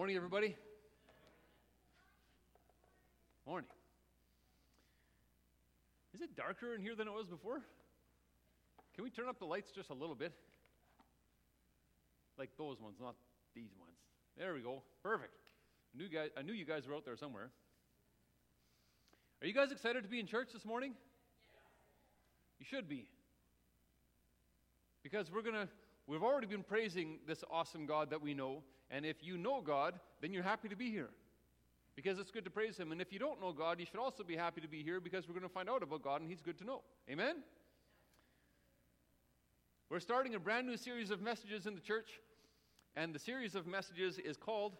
Morning, everybody. Morning. Is it darker in here than it was before? Can we turn up the lights just a little bit? Like those ones, not these ones. There we go. Perfect. I knew, guys, I knew you guys were out there somewhere. Are you guys excited to be in church this morning? You should be. Because we're going to We've already been praising this awesome God that we know, and if you know God, then you're happy to be here because it's good to praise Him. And if you don't know God, you should also be happy to be here because we're going to find out about God and He's good to know. Amen? We're starting a brand new series of messages in the church, and the series of messages is called.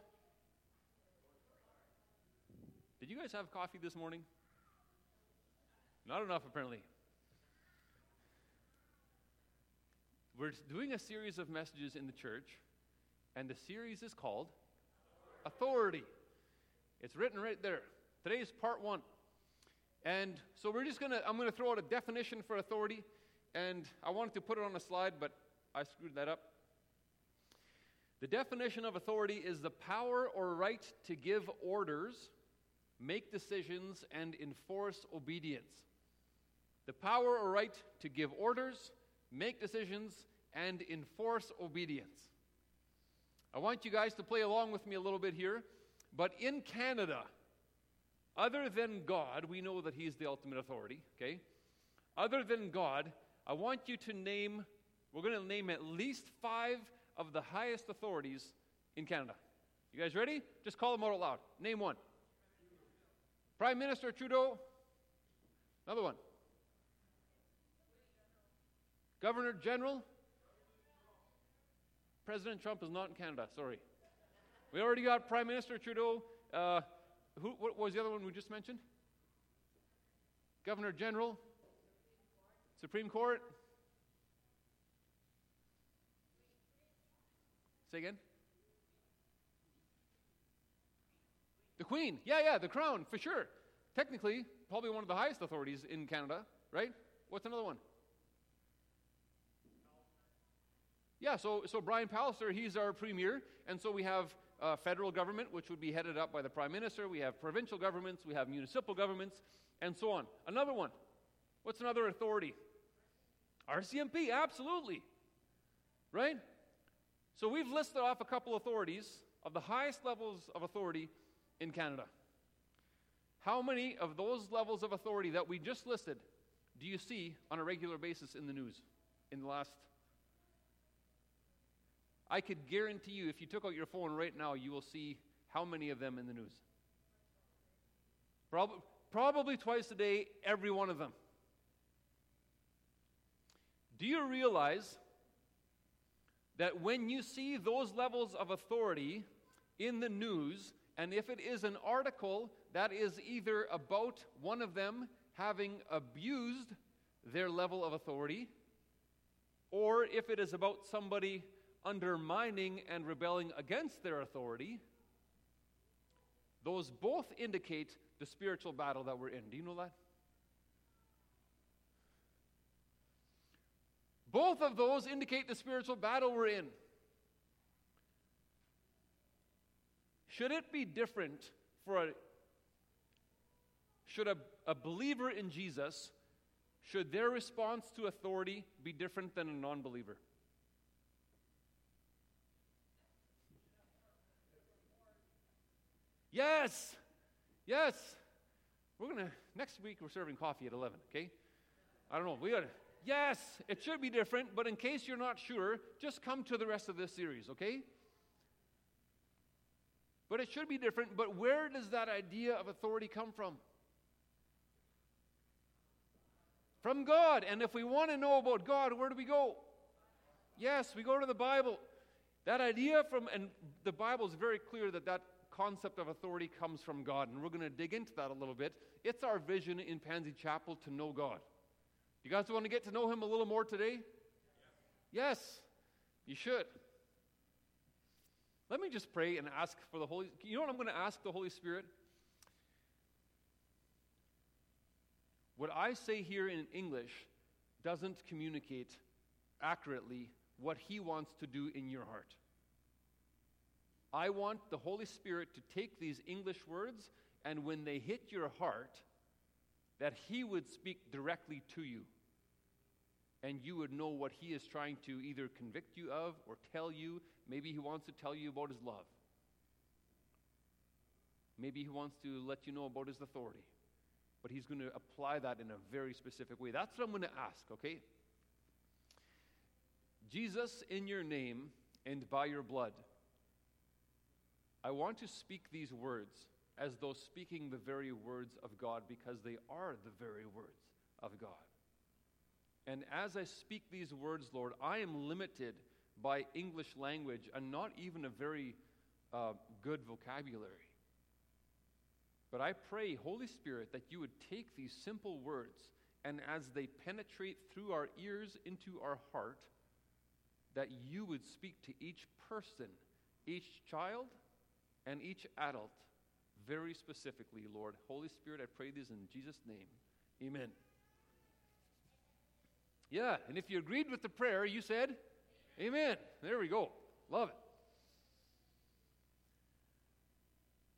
Did you guys have coffee this morning? Not enough, apparently. We're doing a series of messages in the church, and the series is called Authority. It's written right there. Today is part one. And so we're just going to, I'm going to throw out a definition for authority, and I wanted to put it on a slide, but I screwed that up. The definition of authority is the power or right to give orders, make decisions, and enforce obedience. The power or right to give orders, make decisions, and enforce obedience. I want you guys to play along with me a little bit here. But in Canada, other than God, we know that He's the ultimate authority, okay? Other than God, I want you to name, we're going to name at least five of the highest authorities in Canada. You guys ready? Just call them out loud. Name one Prime Minister Trudeau. Another one. Governor General? President Trump is not in Canada, sorry. We already got Prime Minister Trudeau. Uh, who, what was the other one we just mentioned? Governor General? Supreme Court? Say again? The Queen. Yeah, yeah, the Crown, for sure. Technically, probably one of the highest authorities in Canada, right? What's another one? Yeah, so, so Brian Pallister, he's our premier, and so we have uh, federal government, which would be headed up by the prime minister. We have provincial governments, we have municipal governments, and so on. Another one. What's another authority? RCMP, absolutely. Right? So we've listed off a couple authorities of the highest levels of authority in Canada. How many of those levels of authority that we just listed do you see on a regular basis in the news in the last I could guarantee you, if you took out your phone right now, you will see how many of them in the news. Probably, probably twice a day, every one of them. Do you realize that when you see those levels of authority in the news, and if it is an article that is either about one of them having abused their level of authority, or if it is about somebody undermining and rebelling against their authority, those both indicate the spiritual battle that we're in. Do you know that? Both of those indicate the spiritual battle we're in. Should it be different for a should a, a believer in Jesus should their response to authority be different than a non-believer? Yes. Yes. We're to, next week, we're serving coffee at 11, okay? I don't know. We got yes, it should be different, but in case you're not sure, just come to the rest of this series, okay? But it should be different, but where does that idea of authority come from? From God. And if we want to know about God, where do we go? Yes, we go to the Bible. That idea from, and the Bible is very clear that that concept of authority comes from God, and we're going to dig into that a little bit. It's our vision in Pansy Chapel to know God. You guys want to get to know Him a little more today? Yes, yes you should. Let me just pray and ask for the Holy You know what I'm going to ask the Holy Spirit? What I say here in English doesn't communicate accurately what He wants to do in your heart. I want the Holy Spirit to take these English words and when they hit your heart, that He would speak directly to you. And you would know what He is trying to either convict you of or tell you. Maybe He wants to tell you about His love. Maybe He wants to let you know about His authority. But He's going to apply that in a very specific way. That's what I'm going to ask, okay? Jesus, in your name and by your blood, I want to speak these words as though speaking the very words of God because they are the very words of God. And as I speak these words, Lord, I am limited by English language and not even a very uh, good vocabulary. But I pray, Holy Spirit, that you would take these simple words and as they penetrate through our ears into our heart, that you would speak to each person, each child, and each adult very specifically, Lord. Holy Spirit, I pray this in Jesus' name. Amen. Yeah, and if you agreed with the prayer, you said, Amen. There we go. Love it.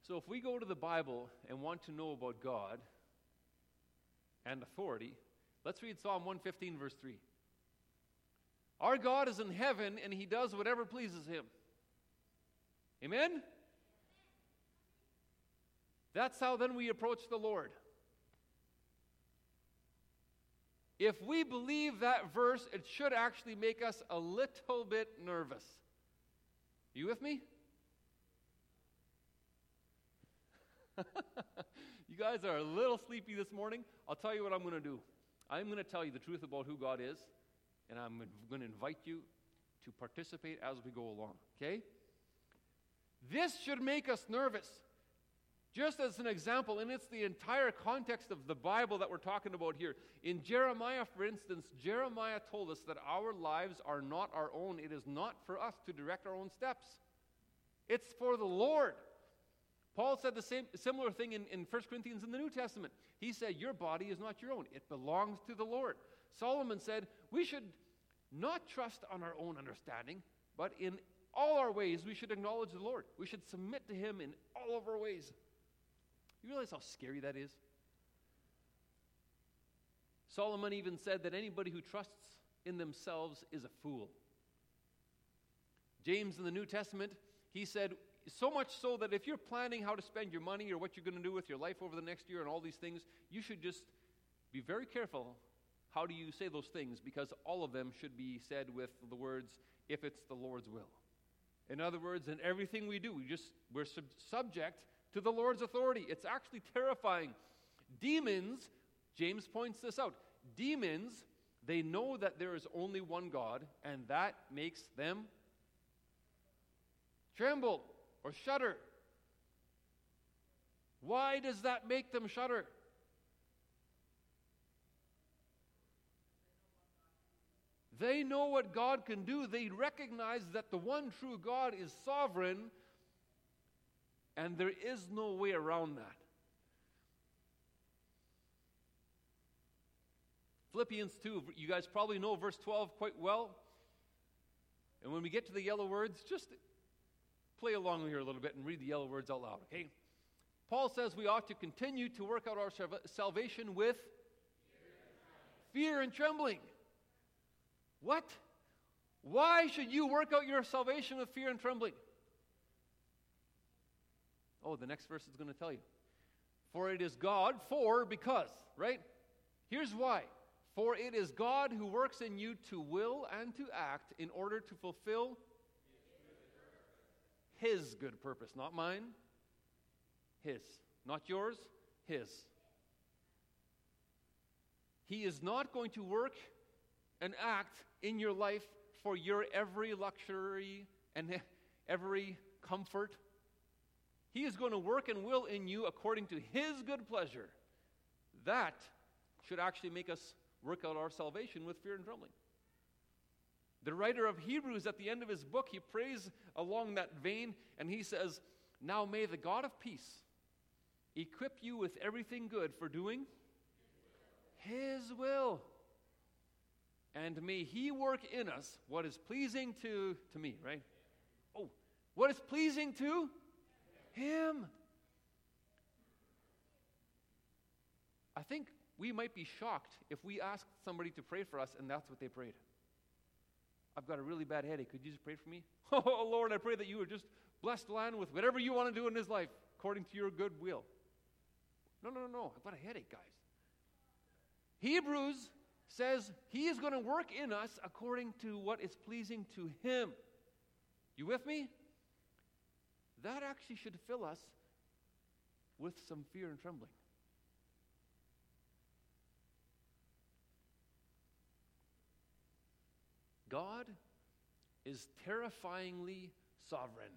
So if we go to the Bible and want to know about God and authority, let's read Psalm 115, verse 3. Our God is in heaven and he does whatever pleases him. Amen? That's how then we approach the Lord. If we believe that verse, it should actually make us a little bit nervous. You with me? you guys are a little sleepy this morning. I'll tell you what I'm going to do. I'm going to tell you the truth about who God is, and I'm going to invite you to participate as we go along, okay? This should make us nervous. Just as an example, and it's the entire context of the Bible that we're talking about here. In Jeremiah, for instance, Jeremiah told us that our lives are not our own. It is not for us to direct our own steps, it's for the Lord. Paul said the same similar thing in, in 1 Corinthians in the New Testament. He said, Your body is not your own, it belongs to the Lord. Solomon said, We should not trust on our own understanding, but in all our ways we should acknowledge the Lord. We should submit to Him in all of our ways. You realize how scary that is? Solomon even said that anybody who trusts in themselves is a fool. James in the New Testament, he said, so much so that if you're planning how to spend your money or what you're going to do with your life over the next year and all these things, you should just be very careful how do you say those things because all of them should be said with the words, if it's the Lord's will. In other words, in everything we do, we just, we're sub- subject to the Lord's authority. It's actually terrifying. Demons, James points this out, demons, they know that there is only one God, and that makes them tremble or shudder. Why does that make them shudder? They know what God can do. They recognize that the one true God is sovereign and there is no way around that. Philippians 2, you guys probably know verse 12 quite well. And when we get to the yellow words, just play along here a little bit and read the yellow words out loud, okay? Paul says we ought to continue to work out our salvation with fear and trembling. What? Why should you work out your salvation with fear and trembling? Oh, the next verse is going to tell you. For it is God, for, because, right? Here's why. For it is God who works in you to will and to act in order to fulfill His good purpose, not mine, His. Not yours, His. He is not going to work and act in your life for your every luxury and every comfort he is going to work and will in you according to His good pleasure. That should actually make us work out our salvation with fear and trembling. The writer of Hebrews, at the end of his book, he prays along that vein and he says, Now may the God of peace equip you with everything good for doing His will. And may He work in us what is pleasing to, to me, right? Oh, What is pleasing to Him. I think we might be shocked if we asked somebody to pray for us and that's what they prayed. I've got a really bad headache. Could you just pray for me? Oh, Lord, I pray that you would just bless the land with whatever you want to do in his life according to your good will. No, no, no, no. I've got a headache, guys. Hebrews says he is going to work in us according to what is pleasing to him. You with me? That actually should fill us with some fear and trembling. God is terrifyingly sovereign.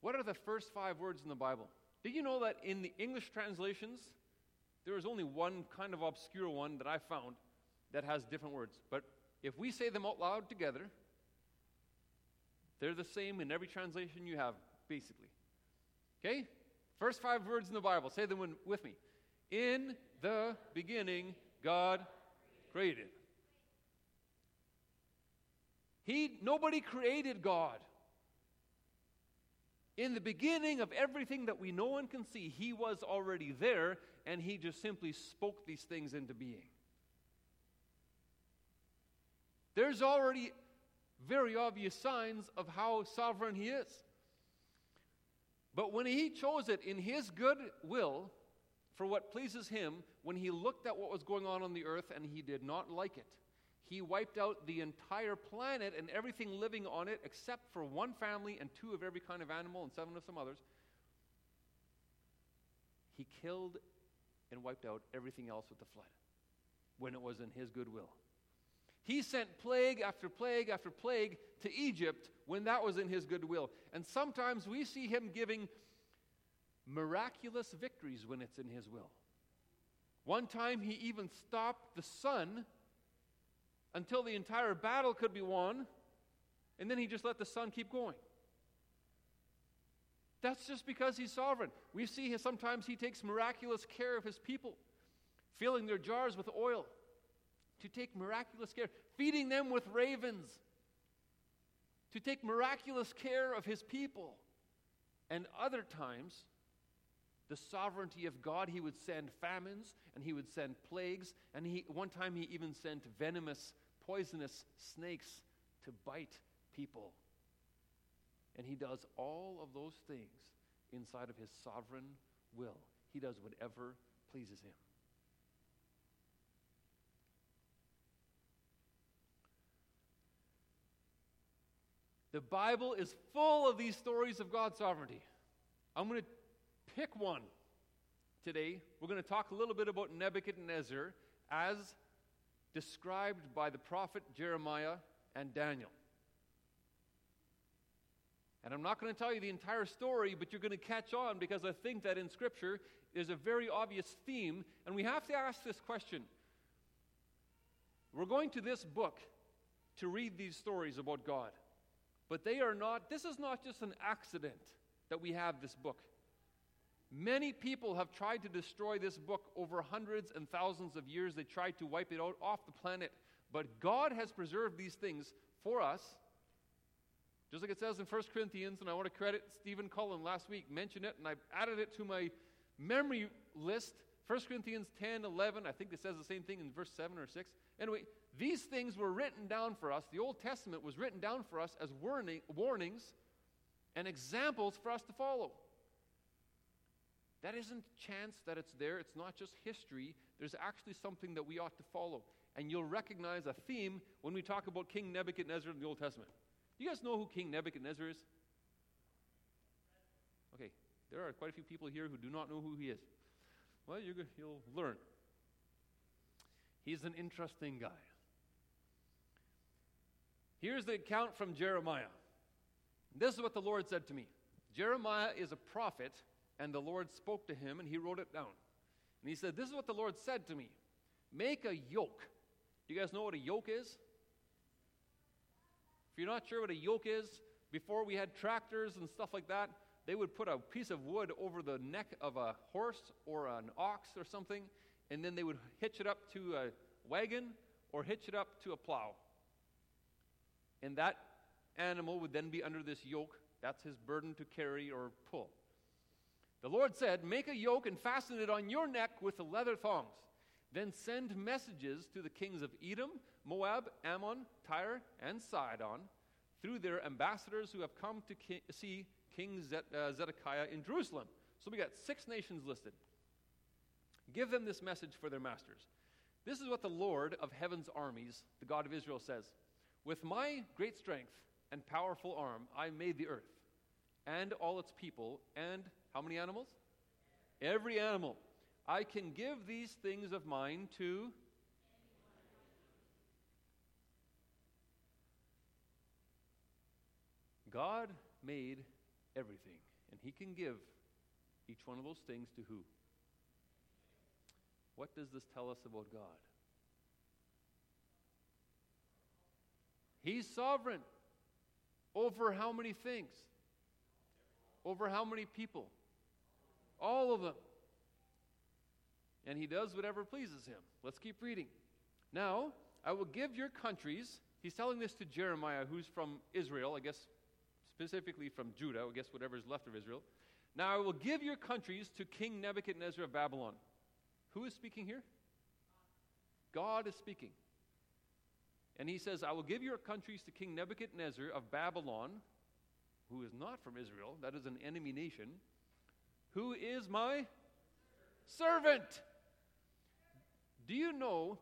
What are the first five words in the Bible? Did you know that in the English translations, there is only one kind of obscure one that I found that has different words? But if we say them out loud together, they're the same in every translation you have, basically. Okay? First five words in the Bible. Say them with me. In the beginning, God created. He, nobody created God. In the beginning of everything that we know and can see, He was already there, and He just simply spoke these things into being. There's already very obvious signs of how sovereign He is. But when He chose it in His good will for what pleases Him, when He looked at what was going on on the earth and He did not like it, he wiped out the entire planet and everything living on it except for one family and two of every kind of animal and seven of some others. He killed and wiped out everything else with the flood when it was in his goodwill. He sent plague after plague after plague to Egypt when that was in his goodwill. And sometimes we see him giving miraculous victories when it's in his will. One time he even stopped the sun until the entire battle could be won, and then he just let the sun keep going. That's just because he's sovereign. We see sometimes he takes miraculous care of his people, filling their jars with oil to take miraculous care, feeding them with ravens, to take miraculous care of his people. And other times, the sovereignty of God, he would send famines and he would send plagues, and he, one time he even sent venomous poisonous snakes to bite people. And he does all of those things inside of his sovereign will. He does whatever pleases him. The Bible is full of these stories of God's sovereignty. I'm going to pick one today. We're going to talk a little bit about Nebuchadnezzar as described by the prophet Jeremiah and Daniel. And I'm not going to tell you the entire story, but you're going to catch on because I think that in Scripture is a very obvious theme, and we have to ask this question. We're going to this book to read these stories about God, but they are not, this is not just an accident that we have this book. Many people have tried to destroy this book over hundreds and thousands of years. They tried to wipe it out off the planet. But God has preserved these things for us. Just like it says in 1 Corinthians, and I want to credit Stephen Cullen last week, mentioned it, and I added it to my memory list. 1 Corinthians 10, 11, I think it says the same thing in verse 7 or 6. Anyway, these things were written down for us. The Old Testament was written down for us as warning, warnings and examples for us to follow. That isn't chance that it's there. It's not just history. There's actually something that we ought to follow. And you'll recognize a theme when we talk about King Nebuchadnezzar in the Old Testament. Do you guys know who King Nebuchadnezzar is? Okay, there are quite a few people here who do not know who he is. Well, you will learn. He's an interesting guy. Here's the account from Jeremiah. This is what the Lord said to me Jeremiah is a prophet and the Lord spoke to him, and he wrote it down. And he said, This is what the Lord said to me Make a yoke. Do you guys know what a yoke is? If you're not sure what a yoke is, before we had tractors and stuff like that, they would put a piece of wood over the neck of a horse or an ox or something, and then they would hitch it up to a wagon or hitch it up to a plow. And that animal would then be under this yoke. That's his burden to carry or pull. The Lord said, Make a yoke and fasten it on your neck with the leather thongs. Then send messages to the kings of Edom, Moab, Ammon, Tyre, and Sidon through their ambassadors who have come to ki- see King uh, Zedekiah in Jerusalem. So we got six nations listed. Give them this message for their masters. This is what the Lord of heaven's armies, the God of Israel, says With my great strength and powerful arm, I made the earth and all its people, and how many animals? Every animal. I can give these things of mine to. God made everything, and He can give each one of those things to who? What does this tell us about God? He's sovereign over how many things? Over how many people? All of them. And he does whatever pleases him. Let's keep reading. Now, I will give your countries, he's telling this to Jeremiah, who's from Israel, I guess specifically from Judah, I guess whatever's left of Israel. Now I will give your countries to King Nebuchadnezzar of Babylon. Who is speaking here? God is speaking. And he says, I will give your countries to King Nebuchadnezzar of Babylon, who is not from Israel, that is an enemy nation, who is my servant. Do you know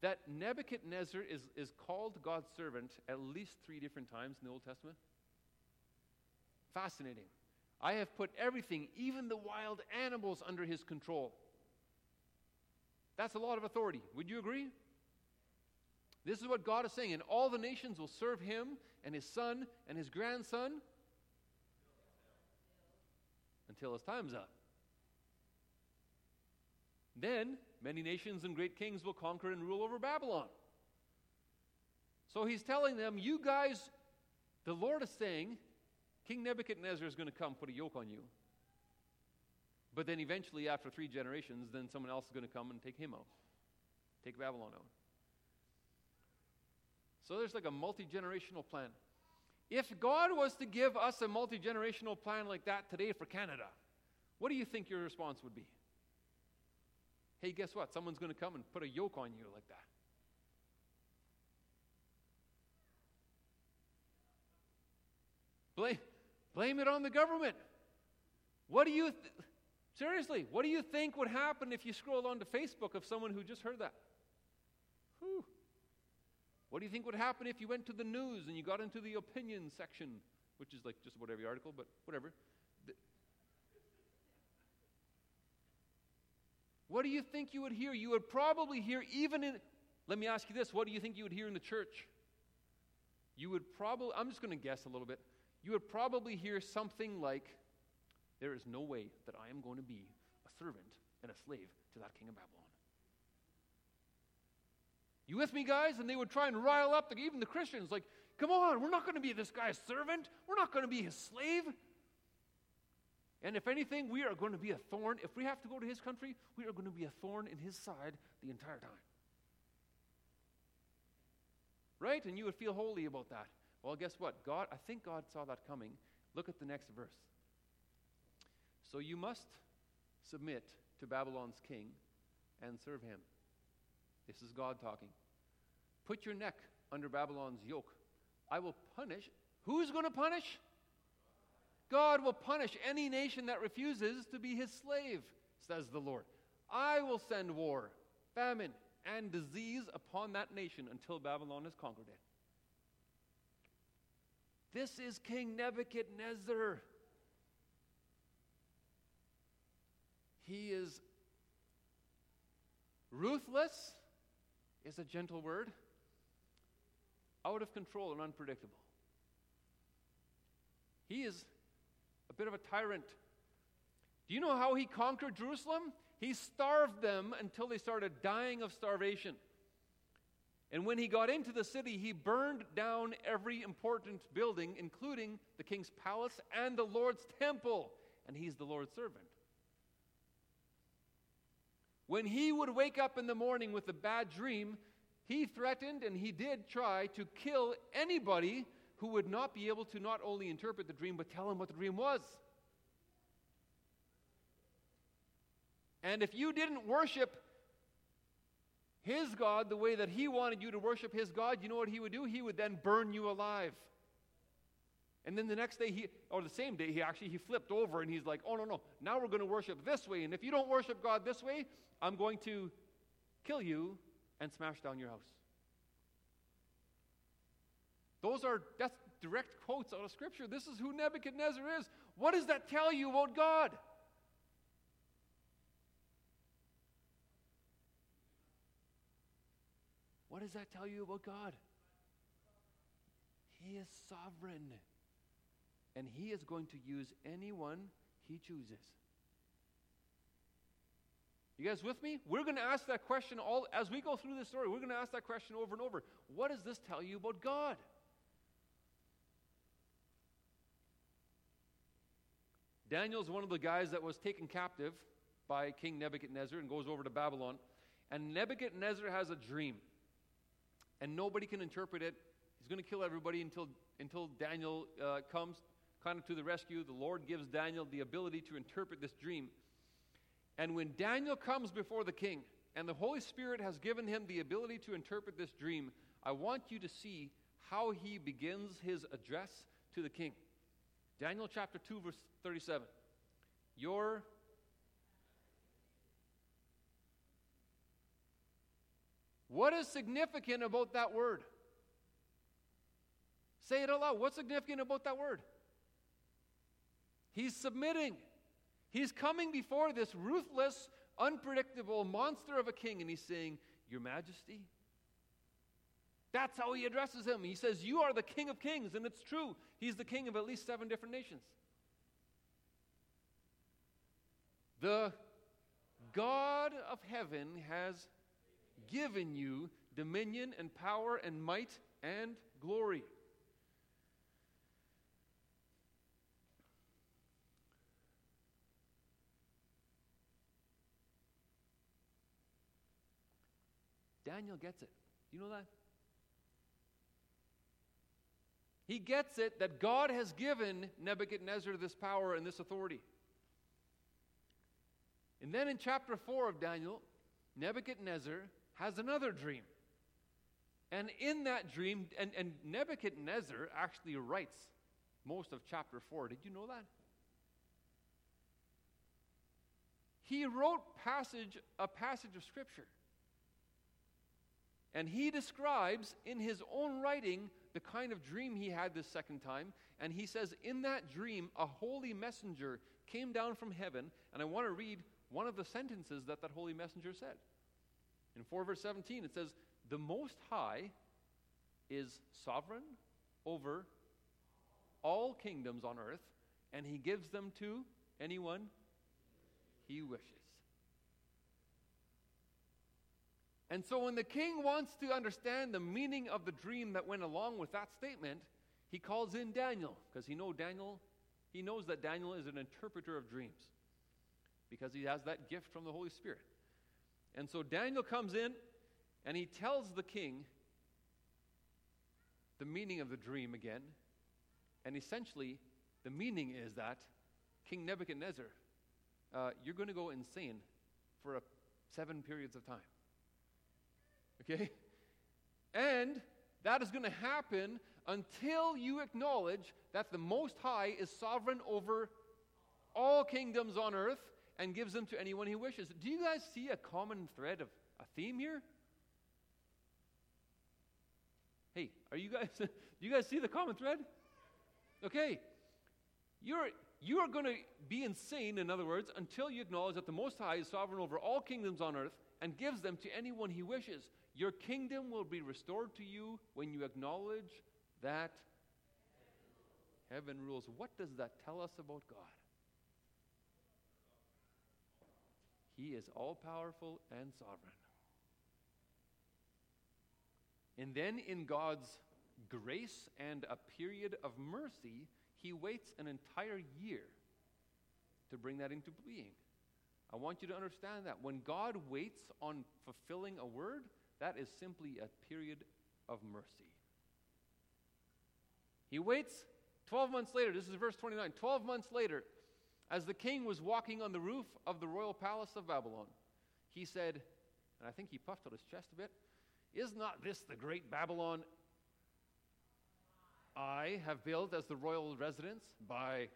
that Nebuchadnezzar is, is called God's servant at least three different times in the Old Testament? Fascinating. I have put everything, even the wild animals, under his control. That's a lot of authority. Would you agree? This is what God is saying, and all the nations will serve him and his son and his grandson until his time's up. Then many nations and great kings will conquer and rule over Babylon. So he's telling them, You guys, the Lord is saying, King Nebuchadnezzar is going to come put a yoke on you. But then eventually, after three generations, then someone else is going to come and take him out, take Babylon out. So there's like a multi generational plan. If God was to give us a multi generational plan like that today for Canada, what do you think your response would be? Hey, guess what? Someone's going to come and put a yoke on you like that. Blame, blame it on the government. What do you, th- seriously, what do you think would happen if you scrolled onto Facebook of someone who just heard that? Whew. What do you think would happen if you went to the news and you got into the opinion section, which is like just about every article, but whatever? What do you think you would hear? You would probably hear, even in, let me ask you this what do you think you would hear in the church? You would probably, I'm just going to guess a little bit you would probably hear something like, There is no way that I am going to be a servant and a slave to that king of Babylon. You with me, guys? And they would try and rile up the, even the Christians, like, Come on, we're not going to be this guy's servant. We're not going to be his slave. And if anything, we are going to be a thorn. If we have to go to his country, we are going to be a thorn in his side the entire time. Right? And you would feel holy about that. Well, guess what? God, I think God saw that coming. Look at the next verse. So you must submit to Babylon's king and serve him. This is God talking. Put your neck under Babylon's yoke. I will punish. Who's going to punish? God will punish any nation that refuses to be his slave, says the Lord. I will send war, famine, and disease upon that nation until Babylon has conquered it. This is King Nebuchadnezzar. He is ruthless, is a gentle word, out of control and unpredictable. He is a bit of a tyrant. Do you know how he conquered Jerusalem? He starved them until they started dying of starvation. And when he got into the city, he burned down every important building, including the king's palace and the Lord's temple. And he's the Lord's servant. When he would wake up in the morning with a bad dream, he threatened and he did try to kill anybody who would not be able to not only interpret the dream, but tell him what the dream was. And if you didn't worship his God the way that he wanted you to worship his God, you know what he would do? He would then burn you alive. And then the next day, he, or the same day, he actually he flipped over and he's like, "Oh no, no! Now we're going to worship this way. And if you don't worship God this way, I'm going to kill you and smash down your house." Those are that's direct quotes out of Scripture. This is who Nebuchadnezzar is. What does that tell you about God? What does that tell you about God? He is sovereign. And He is going to use anyone He chooses. You guys with me? We're going to ask that question all as we go through this story. We're going to ask that question over and over. What does this tell you about God? Daniel's one of the guys that was taken captive by King Nebuchadnezzar and goes over to Babylon. And Nebuchadnezzar has a dream and nobody can interpret it. He's going to kill everybody until, until Daniel uh, comes kind of to the rescue. The Lord gives Daniel the ability to interpret this dream. And when Daniel comes before the king, and the Holy Spirit has given him the ability to interpret this dream, I want you to see how he begins his address to the king. Daniel chapter 2, verse 37. Your What is significant about that word? Say it aloud. What's significant about that word? He's submitting. He's coming before this ruthless, unpredictable monster of a king, and he's saying, Your Majesty. That's how he addresses him. He says, You are the King of Kings, and it's true. He's the king of at least seven different nations. The God of heaven has given you dominion and power and might and glory. Daniel gets it. Do you know that? He gets it that God has given Nebuchadnezzar this power and this authority. And then in chapter 4 of Daniel, Nebuchadnezzar has another dream. And in that dream, and, and Nebuchadnezzar actually writes most of chapter 4. Did you know that? He wrote passage, a passage of Scripture. And he describes in his own writing the kind of dream he had this second time. And he says, In that dream, a holy messenger came down from heaven. And I want to read one of the sentences that that holy messenger said. In 4 verse 17, it says, The Most High is sovereign over all kingdoms on earth, and he gives them to anyone he wishes. And so, when the king wants to understand the meaning of the dream that went along with that statement, he calls in Daniel because he know Daniel. He knows that Daniel is an interpreter of dreams because he has that gift from the Holy Spirit. And so Daniel comes in and he tells the king the meaning of the dream again. And essentially, the meaning is that King Nebuchadnezzar, uh, you're going to go insane for a, seven periods of time. Okay? And that is going to happen until you acknowledge that the Most High is sovereign over all kingdoms on earth and gives them to anyone he wishes. Do you guys see a common thread of a theme here? Hey, are you guys do you guys see the common thread? Okay. You're you are going to be insane, in other words, until you acknowledge that the Most High is sovereign over all kingdoms on earth and gives them to anyone he wishes. Your kingdom will be restored to you when you acknowledge that heaven rules. What does that tell us about God? He is all powerful and sovereign. And then, in God's grace and a period of mercy, He waits an entire year to bring that into being. I want you to understand that. When God waits on fulfilling a word, that is simply a period of mercy. He waits 12 months later. This is verse 29. 12 months later, as the king was walking on the roof of the royal palace of Babylon, he said, and I think he puffed out his chest a bit, Is not this the great Babylon I have built as the royal residence by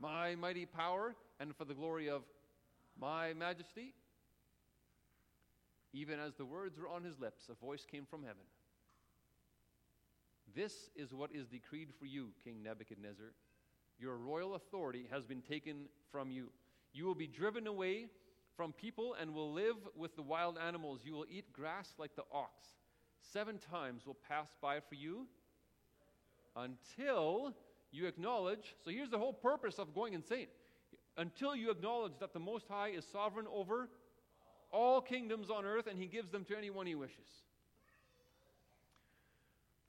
my mighty power and for the glory of my majesty? Even as the words were on his lips, a voice came from heaven. This is what is decreed for you, King Nebuchadnezzar. Your royal authority has been taken from you. You will be driven away from people and will live with the wild animals. You will eat grass like the ox. Seven times will pass by for you until you acknowledge. So here's the whole purpose of going insane. Until you acknowledge that the Most High is sovereign over all kingdoms on earth and he gives them to anyone he wishes.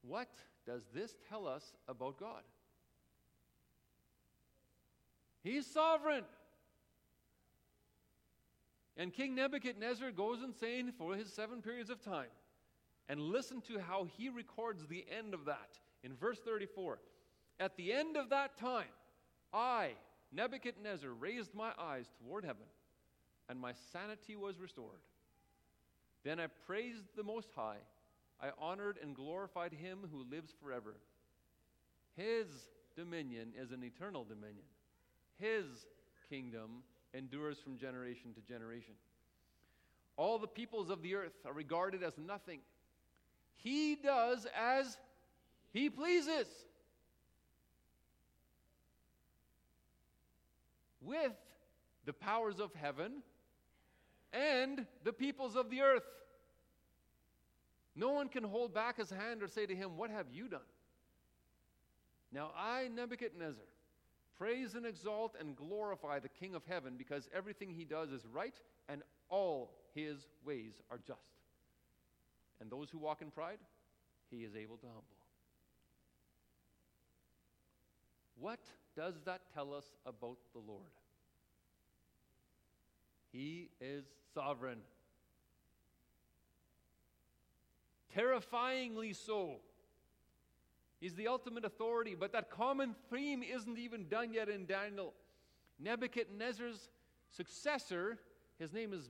What does this tell us about God? He's sovereign. And King Nebuchadnezzar goes insane for his seven periods of time. And listen to how he records the end of that in verse 34. At the end of that time, I, Nebuchadnezzar, raised my eyes toward heaven, and my sanity was restored. Then I praised the Most High. I honored and glorified him who lives forever. His dominion is an eternal dominion. His kingdom endures from generation to generation. All the peoples of the earth are regarded as nothing. He does as he pleases. With the powers of heaven and the peoples of the earth. No one can hold back his hand or say to him, What have you done? Now I, Nebuchadnezzar, praise and exalt and glorify the King of heaven because everything he does is right and all his ways are just. And those who walk in pride, he is able to humble. What does that tell us about the Lord? He is sovereign. Terrifyingly so. He's the ultimate authority, but that common theme isn't even done yet in Daniel. Nebuchadnezzar's successor, his name is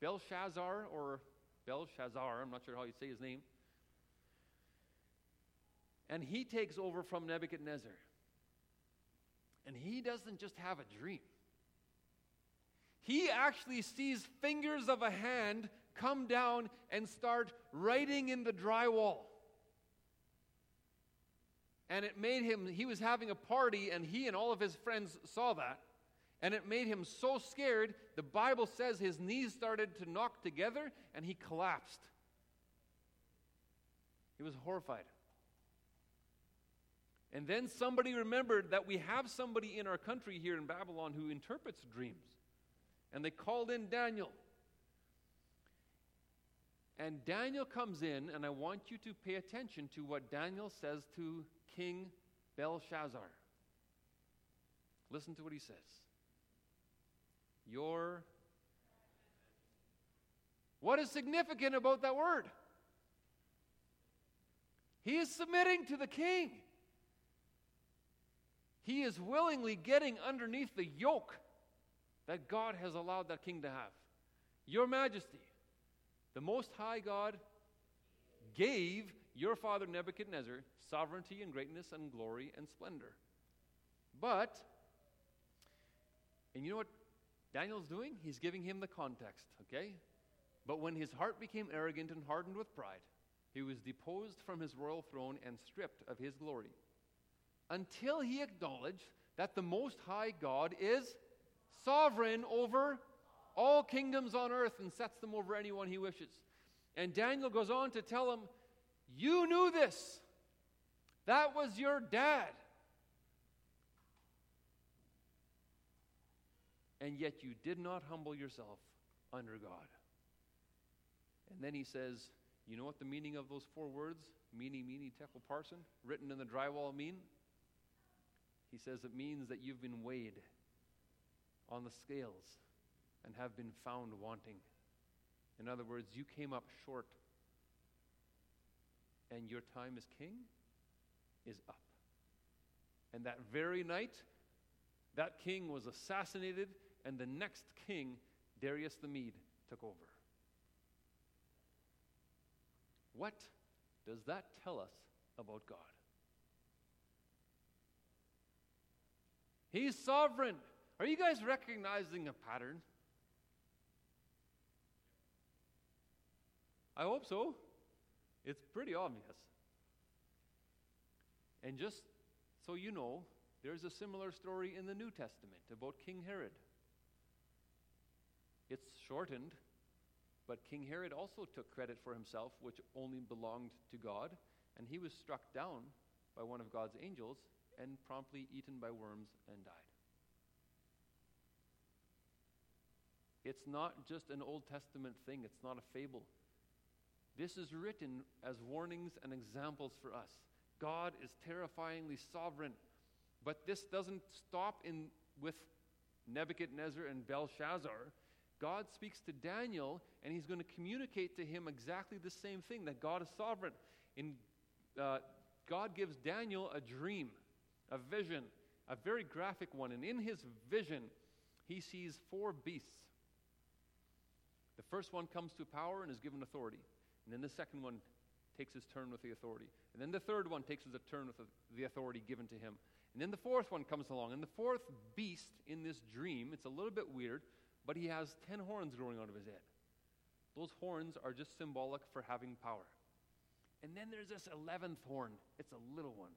Belshazzar or Belshazzar, I'm not sure how you say his name. And he takes over from Nebuchadnezzar. And he doesn't just have a dream, he actually sees fingers of a hand come down and start writing in the drywall. And it made him, he was having a party, and he and all of his friends saw that. And it made him so scared, the Bible says his knees started to knock together and he collapsed. He was horrified. And then somebody remembered that we have somebody in our country here in Babylon who interprets dreams. And they called in Daniel. And Daniel comes in, and I want you to pay attention to what Daniel says to King Belshazzar. Listen to what he says. Your. What is significant about that word? He is submitting to the king. He is willingly getting underneath the yoke that God has allowed that king to have. Your Majesty, the Most High God gave your father Nebuchadnezzar sovereignty and greatness and glory and splendor. But, and you know what Daniel's doing? He's giving him the context, okay? But when his heart became arrogant and hardened with pride, he was deposed from his royal throne and stripped of his glory until he acknowledged that the Most High God is sovereign over all kingdoms on earth and sets them over anyone he wishes. And Daniel goes on to tell him, You knew this. That was your dad. And yet you did not humble yourself under God. And then he says, You know what the meaning of those four words, mene, mene, tekel, parsin, written in the drywall mean? He says it means that you've been weighed on the scales and have been found wanting. In other words, you came up short and your time as king is up. And that very night, that king was assassinated, and the next king, Darius the Mede, took over. What does that tell us about God? He's sovereign. Are you guys recognizing a pattern? I hope so. It's pretty obvious. And just so you know, there's a similar story in the New Testament about King Herod. It's shortened, but King Herod also took credit for himself, which only belonged to God, and he was struck down by one of God's angels and promptly eaten by worms and died. It's not just an Old Testament thing, it's not a fable. This is written as warnings and examples for us. God is terrifyingly sovereign. But this doesn't stop in with Nebuchadnezzar and Belshazzar. God speaks to Daniel, and he's going to communicate to him exactly the same thing that God is sovereign. In, uh, God gives Daniel a dream, a vision, a very graphic one. And in his vision, he sees four beasts. The first one comes to power and is given authority. And then the second one takes his turn with the authority. And then the third one takes his turn with the authority given to him. And then the fourth one comes along. And the fourth beast in this dream, it's a little bit weird, but he has ten horns growing out of his head. Those horns are just symbolic for having power. And then there's this eleventh horn. It's a little one.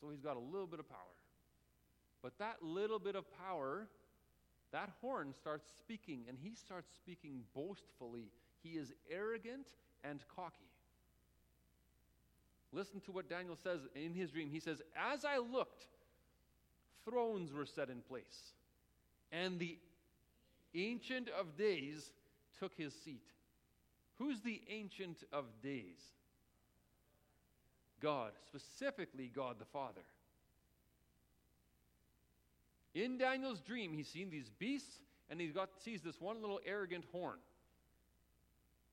So he's got a little bit of power. But that little bit of power, that horn starts speaking, and he starts speaking boastfully. He is arrogant and cocky. Listen to what Daniel says in his dream. He says, As I looked, thrones were set in place, and the Ancient of Days took his seat. Who's the Ancient of Days? God, specifically God the Father. In Daniel's dream, he's seen these beasts, and he sees this one little arrogant horn.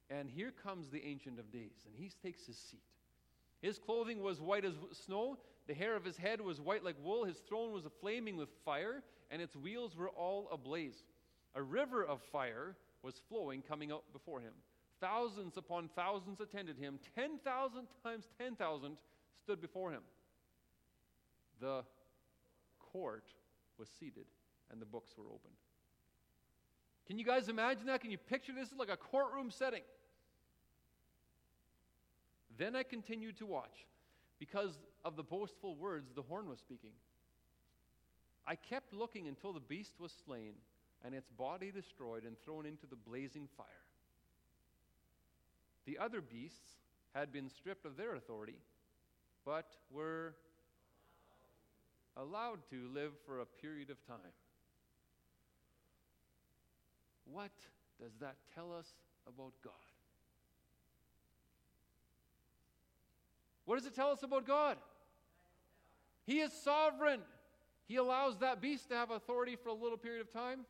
And here comes the Ancient of Days, and he takes his seat. His clothing was white as snow, the hair of his head was white like wool, his throne was flaming with fire, and its wheels were all ablaze. A river of fire was flowing, coming out before him. Thousands upon thousands attended him. 10,000 times 10,000 stood before him. The court was seated, and the books were opened. Can you guys imagine that? Can you picture this like a courtroom setting? Then I continued to watch. Because of the boastful words the horn was speaking. I kept looking until the beast was slain and its body destroyed and thrown into the blazing fire. The other beasts had been stripped of their authority, but were allowed to live for a period of time. What does that tell us about God? What does it tell us about God? He is sovereign. He allows that beast to have authority for a little period of time,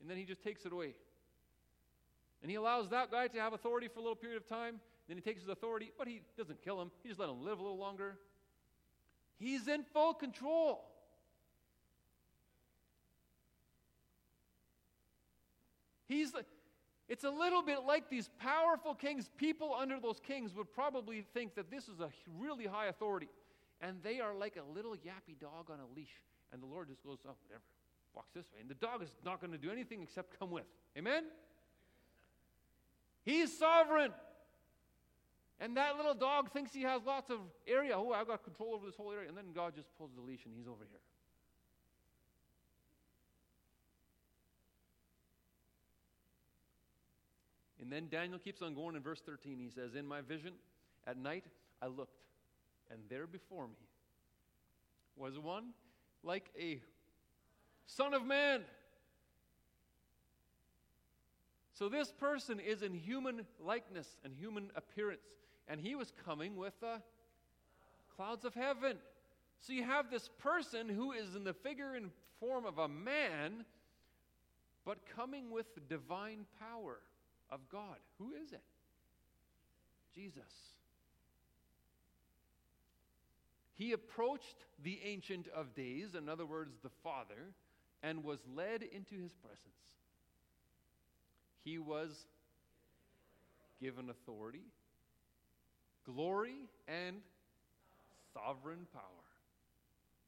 and then he just takes it away. And he allows that guy to have authority for a little period of time, then he takes his authority, but he doesn't kill him. He just let him live a little longer. He's in full control. He's it's a little bit like these powerful kings. People under those kings would probably think that this is a really high authority. And they are like a little yappy dog on a leash. And the Lord just goes, oh, whatever, walks this way. And the dog is not going to do anything except come with. Amen? He's sovereign. And that little dog thinks he has lots of area. Oh, I've got control over this whole area. And then God just pulls the leash and he's over here. And then Daniel keeps on going in verse 13. He says, In my vision at night I looked, and there before me was one like a son of man. So this person is in human likeness and human appearance, and he was coming with the clouds of heaven. So you have this person who is in the figure and form of a man, but coming with divine power of God. Who is it? Jesus. He approached the Ancient of Days, in other words, the Father, and was led into his presence. He was given authority, glory, and sovereign power.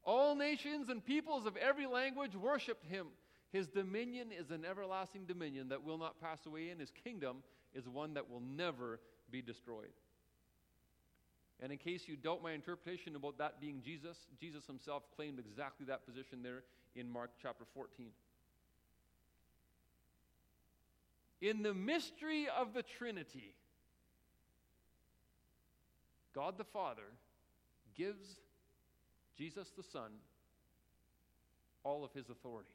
All nations and peoples of every language worshiped him. His dominion is an everlasting dominion that will not pass away, and his kingdom is one that will never be destroyed. And in case you doubt my interpretation about that being Jesus, Jesus himself claimed exactly that position there in Mark chapter 14. In the mystery of the Trinity, God the Father gives Jesus the Son all of his authority.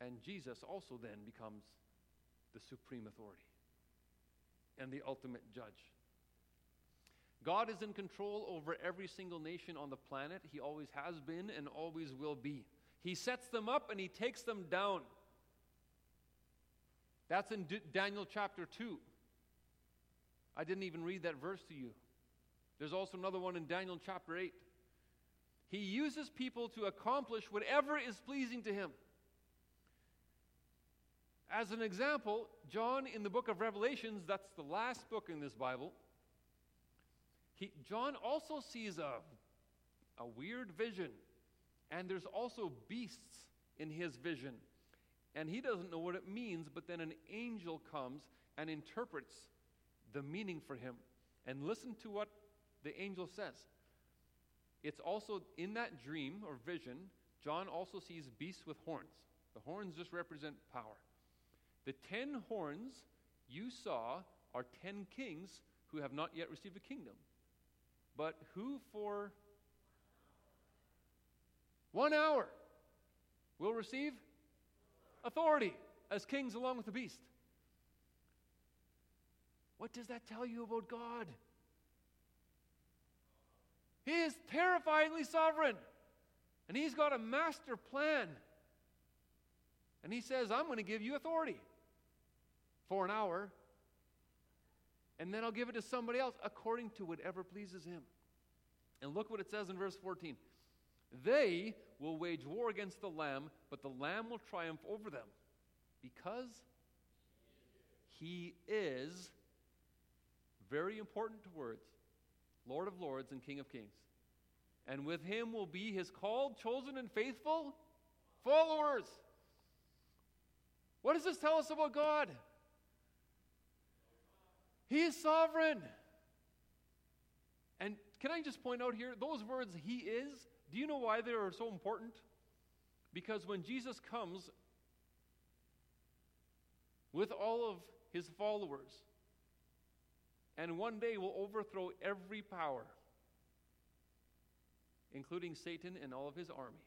And Jesus also then becomes the supreme authority and the ultimate judge. God is in control over every single nation on the planet. He always has been and always will be. He sets them up and he takes them down. That's in D- Daniel chapter 2. I didn't even read that verse to you. There's also another one in Daniel chapter 8. He uses people to accomplish whatever is pleasing to him. As an example, John in the book of Revelations, that's the last book in this Bible, he, John also sees a, a weird vision, and there's also beasts in his vision. And he doesn't know what it means, but then an angel comes and interprets the meaning for him. And listen to what the angel says. It's also in that dream or vision, John also sees beasts with horns. The horns just represent power. The ten horns you saw are ten kings who have not yet received a kingdom, but who for one hour will receive authority as kings along with the beast. What does that tell you about God? He is terrifyingly sovereign. And He's got a master plan. And He says, I'm going to give you authority for an hour. And then I'll give it to somebody else according to whatever pleases Him. And look what it says in verse 14. They will wage war against the Lamb, but the Lamb will triumph over them because He is, very important words, Lord of lords and King of kings. And with him will be his called, chosen, and faithful followers. What does this tell us about God? He is sovereign. And can I just point out here, those words, He is, do you know why they are so important? Because when Jesus comes with all of His followers, and one day will overthrow every power, including Satan and all of his army.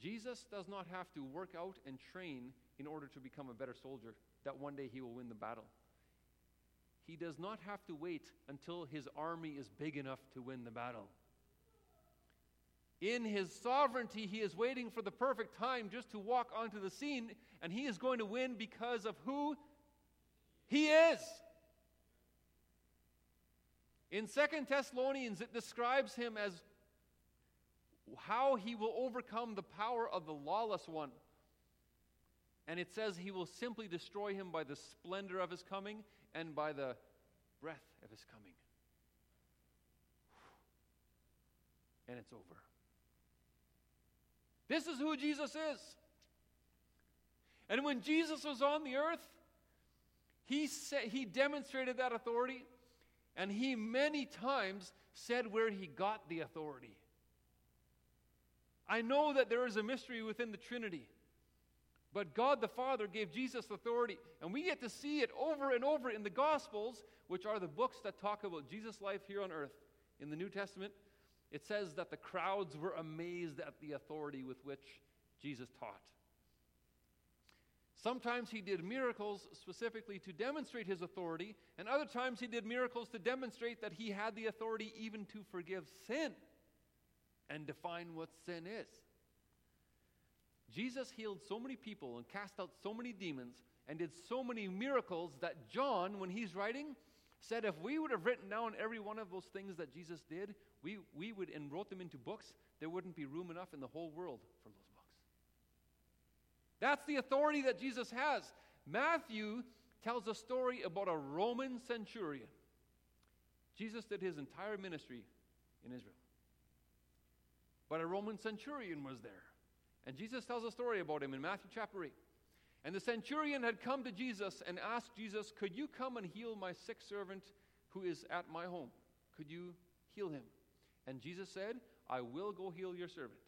Jesus does not have to work out and train in order to become a better soldier, that one day he will win the battle. He does not have to wait until his army is big enough to win the battle. In his sovereignty, he is waiting for the perfect time just to walk onto the scene, and he is going to win because of who he is. In Second Thessalonians, it describes him as how he will overcome the power of the lawless one. And it says he will simply destroy him by the splendor of his coming and by the breath of his coming. And it's over. This is who Jesus is. And when Jesus was on the earth, he, said, he demonstrated that authority, and he many times said where he got the authority. I know that there is a mystery within the Trinity, but God the Father gave Jesus authority, and we get to see it over and over in the Gospels, which are the books that talk about Jesus' life here on earth. In the New Testament, it says that the crowds were amazed at the authority with which Jesus taught. Sometimes he did miracles specifically to demonstrate his authority, and other times he did miracles to demonstrate that he had the authority even to forgive sin and define what sin is. Jesus healed so many people and cast out so many demons and did so many miracles that John, when he's writing, said if we would have written down every one of those things that Jesus did, we, we would and wrote them into books, there wouldn't be room enough in the whole world for those books. That's the authority that Jesus has. Matthew tells a story about a Roman centurion. Jesus did his entire ministry in Israel. But a Roman centurion was there. And Jesus tells a story about him in Matthew chapter 8. And the centurion had come to Jesus and asked Jesus, Could you come and heal my sick servant who is at my home? Could you heal him? And Jesus said, I will go heal your servant.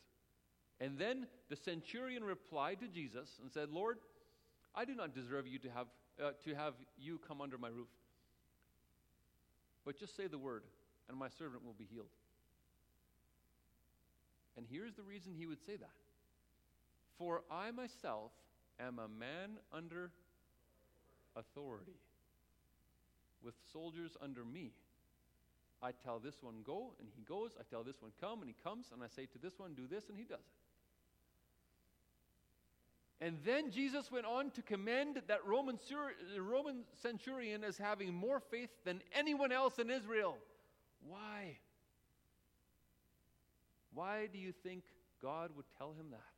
And then the centurion replied to Jesus and said, Lord, I do not deserve you to have, uh, to have you come under my roof. But just say the word, and my servant will be healed. And here's the reason he would say that For I myself am a man under authority, with soldiers under me. I tell this one, go, and he goes. I tell this one, come, and he comes. And I say to this one, do this, and he does it. And then Jesus went on to commend that Roman, Roman centurion as having more faith than anyone else in Israel. Why? Why do you think God would tell him that?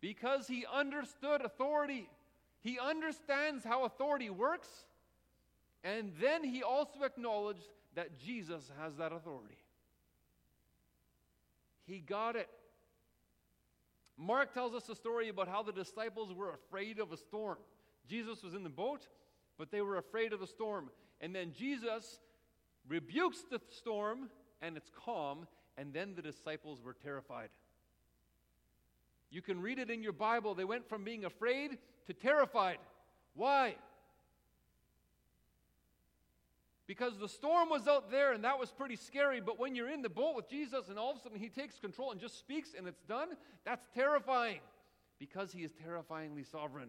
Because he understood authority. He understands how authority works, and then he also acknowledged that Jesus has that authority. He got it. Mark tells us a story about how the disciples were afraid of a storm. Jesus was in the boat, but they were afraid of the storm. And then Jesus rebukes the storm, and it's calm, and then the disciples were terrified. You can read it in your Bible. They went from being afraid to terrified. Why? Because the storm was out there and that was pretty scary, but when you're in the boat with Jesus and all of a sudden he takes control and just speaks and it's done, that's terrifying because he is terrifyingly sovereign.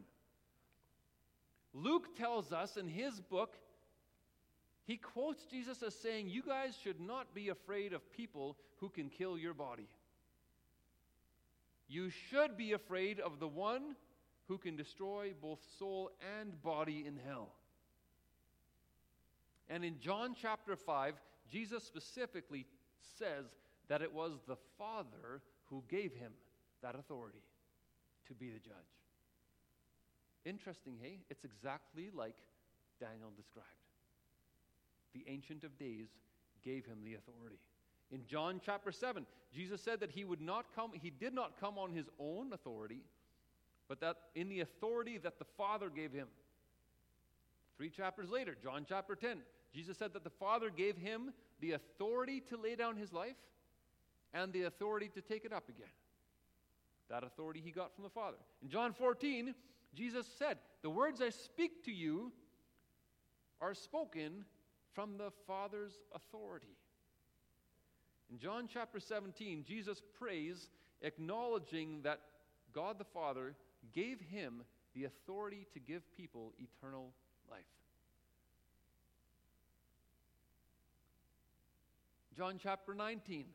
Luke tells us in his book, he quotes Jesus as saying, You guys should not be afraid of people who can kill your body. You should be afraid of the one who can destroy both soul and body in hell. And in John chapter 5, Jesus specifically says that it was the Father who gave him that authority to be the judge. Interesting, hey? It's exactly like Daniel described. The Ancient of Days gave him the authority. In John chapter 7, Jesus said that he would not come, he did not come on his own authority, but that in the authority that the Father gave him. Three chapters later, John chapter 10, Jesus said that the Father gave him the authority to lay down his life and the authority to take it up again. That authority he got from the Father. In John 14, Jesus said, The words I speak to you are spoken from the Father's authority. In John chapter 17, Jesus prays, acknowledging that God the Father gave him the authority to give people eternal life. John chapter 19,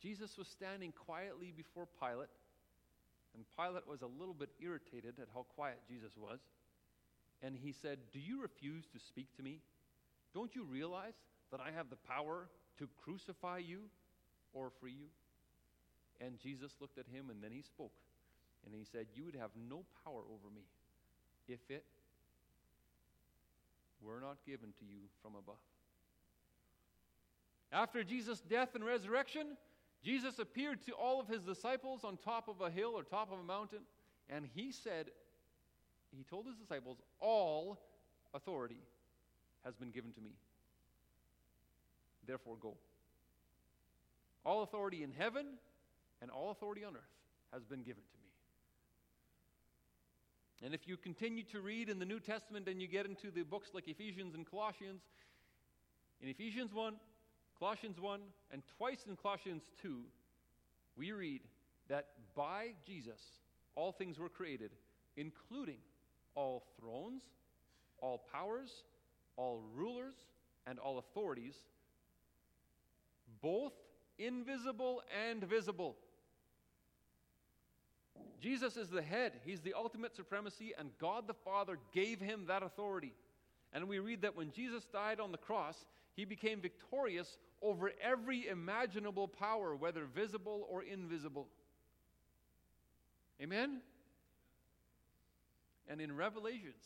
Jesus was standing quietly before Pilate, and Pilate was a little bit irritated at how quiet Jesus was. And he said, Do you refuse to speak to me? Don't you realize that I have the power to crucify you or free you? And Jesus looked at him and then he spoke. And he said, You would have no power over me if it were not given to you from above. After Jesus' death and resurrection, Jesus appeared to all of his disciples on top of a hill or top of a mountain, and he said, He told his disciples, All authority has been given to me. Therefore, go. All authority in heaven and all authority on earth has been given to me. And if you continue to read in the New Testament and you get into the books like Ephesians and Colossians, in Ephesians 1, Colossians 1, and twice in Colossians 2, we read that by Jesus all things were created, including all thrones, all powers, all rulers, and all authorities both invisible and visible. Jesus is the head, He's the ultimate supremacy, and God the Father gave Him that authority. And we read that when Jesus died on the cross, He became victorious over every imaginable power, whether visible or invisible. Amen? And in Revelations,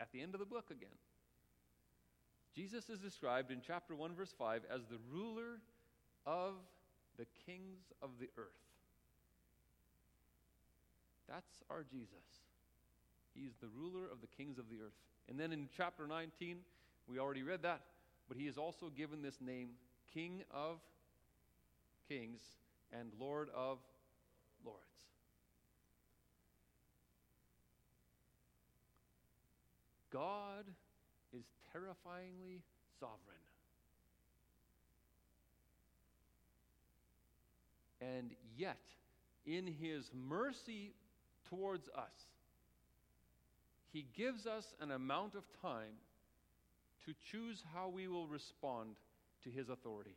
at the end of the book again, Jesus is described in chapter 1, verse 5, as the ruler of the kings of the earth. That's our Jesus. He's the ruler of the kings of the earth. And then in chapter 19, we already read that, but he is also given this name King of Kings and Lord of Lords. God is terrifyingly sovereign. And yet, in his mercy towards us, he gives us an amount of time to choose how we will respond to his authority.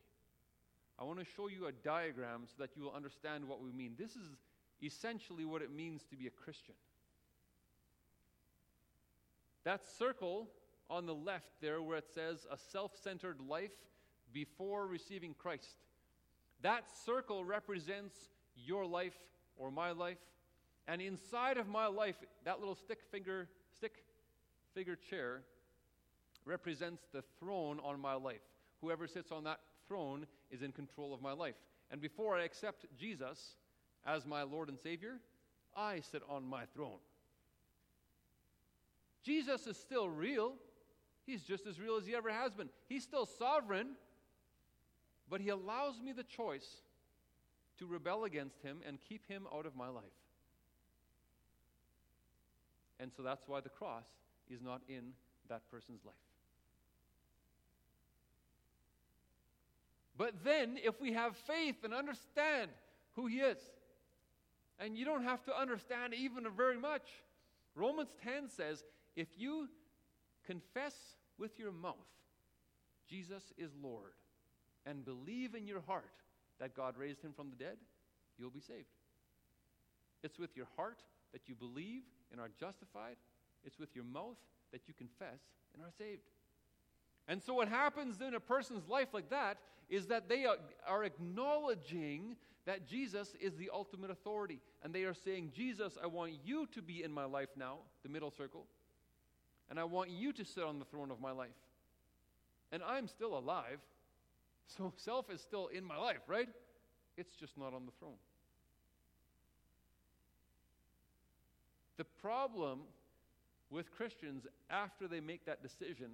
I want to show you a diagram so that you will understand what we mean. This is essentially what it means to be a Christian. That circle on the left there, where it says a self centered life before receiving Christ, that circle represents your life or my life. And inside of my life, that little stick figure, stick figure chair represents the throne on my life. Whoever sits on that throne is in control of my life. And before I accept Jesus as my Lord and Savior, I sit on my throne. Jesus is still real. He's just as real as he ever has been. He's still sovereign, but he allows me the choice to rebel against him and keep him out of my life. And so that's why the cross is not in that person's life. But then, if we have faith and understand who He is, and you don't have to understand even very much, Romans 10 says if you confess with your mouth Jesus is Lord and believe in your heart that God raised Him from the dead, you'll be saved. It's with your heart that you believe and are justified, it's with your mouth that you confess and are saved. And so, what happens in a person's life like that is that they are acknowledging that Jesus is the ultimate authority. And they are saying, Jesus, I want you to be in my life now, the middle circle. And I want you to sit on the throne of my life. And I'm still alive. So self is still in my life, right? It's just not on the throne. The problem with Christians after they make that decision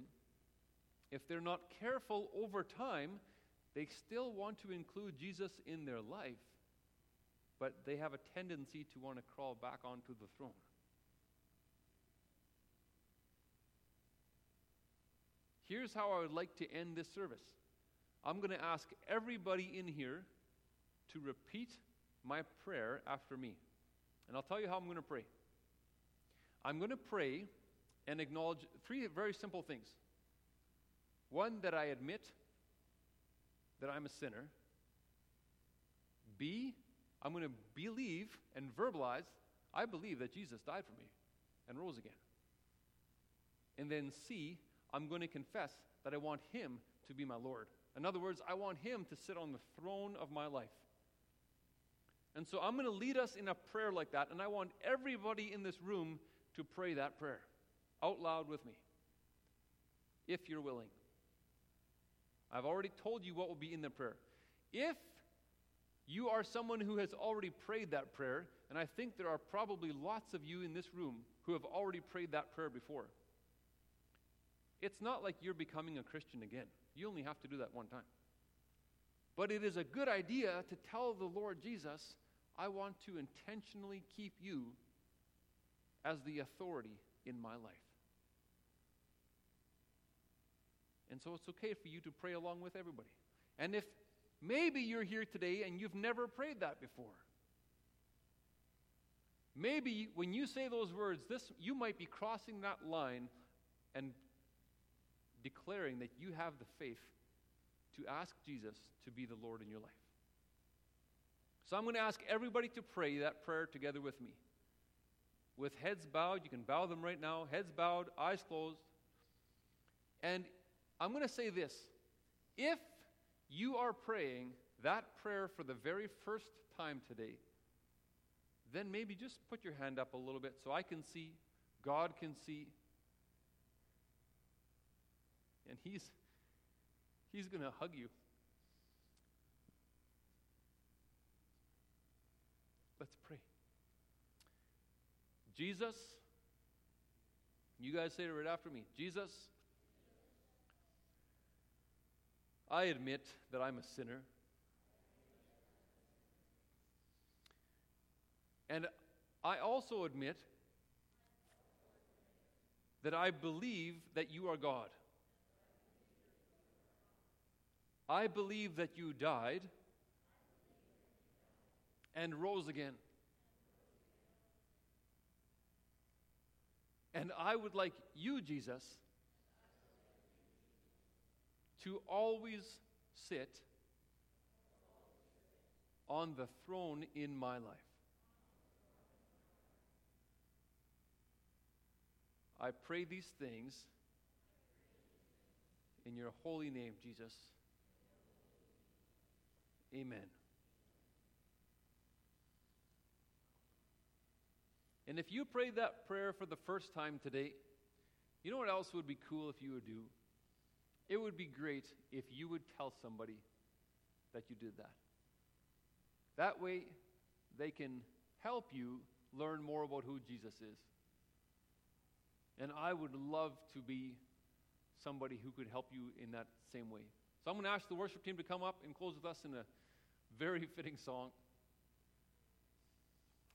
if they're not careful over time, they still want to include Jesus in their life, but they have a tendency to want to crawl back onto the throne. Here's how I would like to end this service I'm going to ask everybody in here to repeat my prayer after me. And I'll tell you how I'm going to pray. I'm going to pray and acknowledge three very simple things. One, that I admit that I'm a sinner. B, I'm going to believe and verbalize, I believe that Jesus died for me and rose again. And then C, I'm going to confess that I want Him to be my Lord. In other words, I want Him to sit on the throne of my life. And so I'm going to lead us in a prayer like that, and I want everybody in this room to pray that prayer out loud with me, if you're willing. I've already told you what will be in the prayer. If you are someone who has already prayed that prayer, and I think there are probably lots of you in this room who have already prayed that prayer before, it's not like you're becoming a Christian again. You only have to do that one time. But it is a good idea to tell the Lord Jesus, I want to intentionally keep you as the authority in my life. And so it's okay for you to pray along with everybody. And if maybe you're here today and you've never prayed that before, maybe when you say those words, this you might be crossing that line and declaring that you have the faith to ask Jesus to be the Lord in your life. So I'm going to ask everybody to pray that prayer together with me. With heads bowed, you can bow them right now, heads bowed, eyes closed. And I'm going to say this if you are praying that prayer for the very first time today, then maybe just put your hand up a little bit so I can see, God can see. And He's, he's going to hug you. Let's pray. Jesus, you guys say it right after me. Jesus, I admit that I'm a sinner. And I also admit that I believe that you are God. I believe that you died and rose again. And I would like you, Jesus, to always sit on the throne in my life. I pray these things in your holy name, Jesus. Amen. And if you prayed that prayer for the first time today, you know what else would be cool if you would do? It would be great if you would tell somebody that you did that. That way, they can help you learn more about who Jesus is. And I would love to be somebody who could help you in that same way. So I'm going to ask the worship team to come up and close with us in a very fitting song.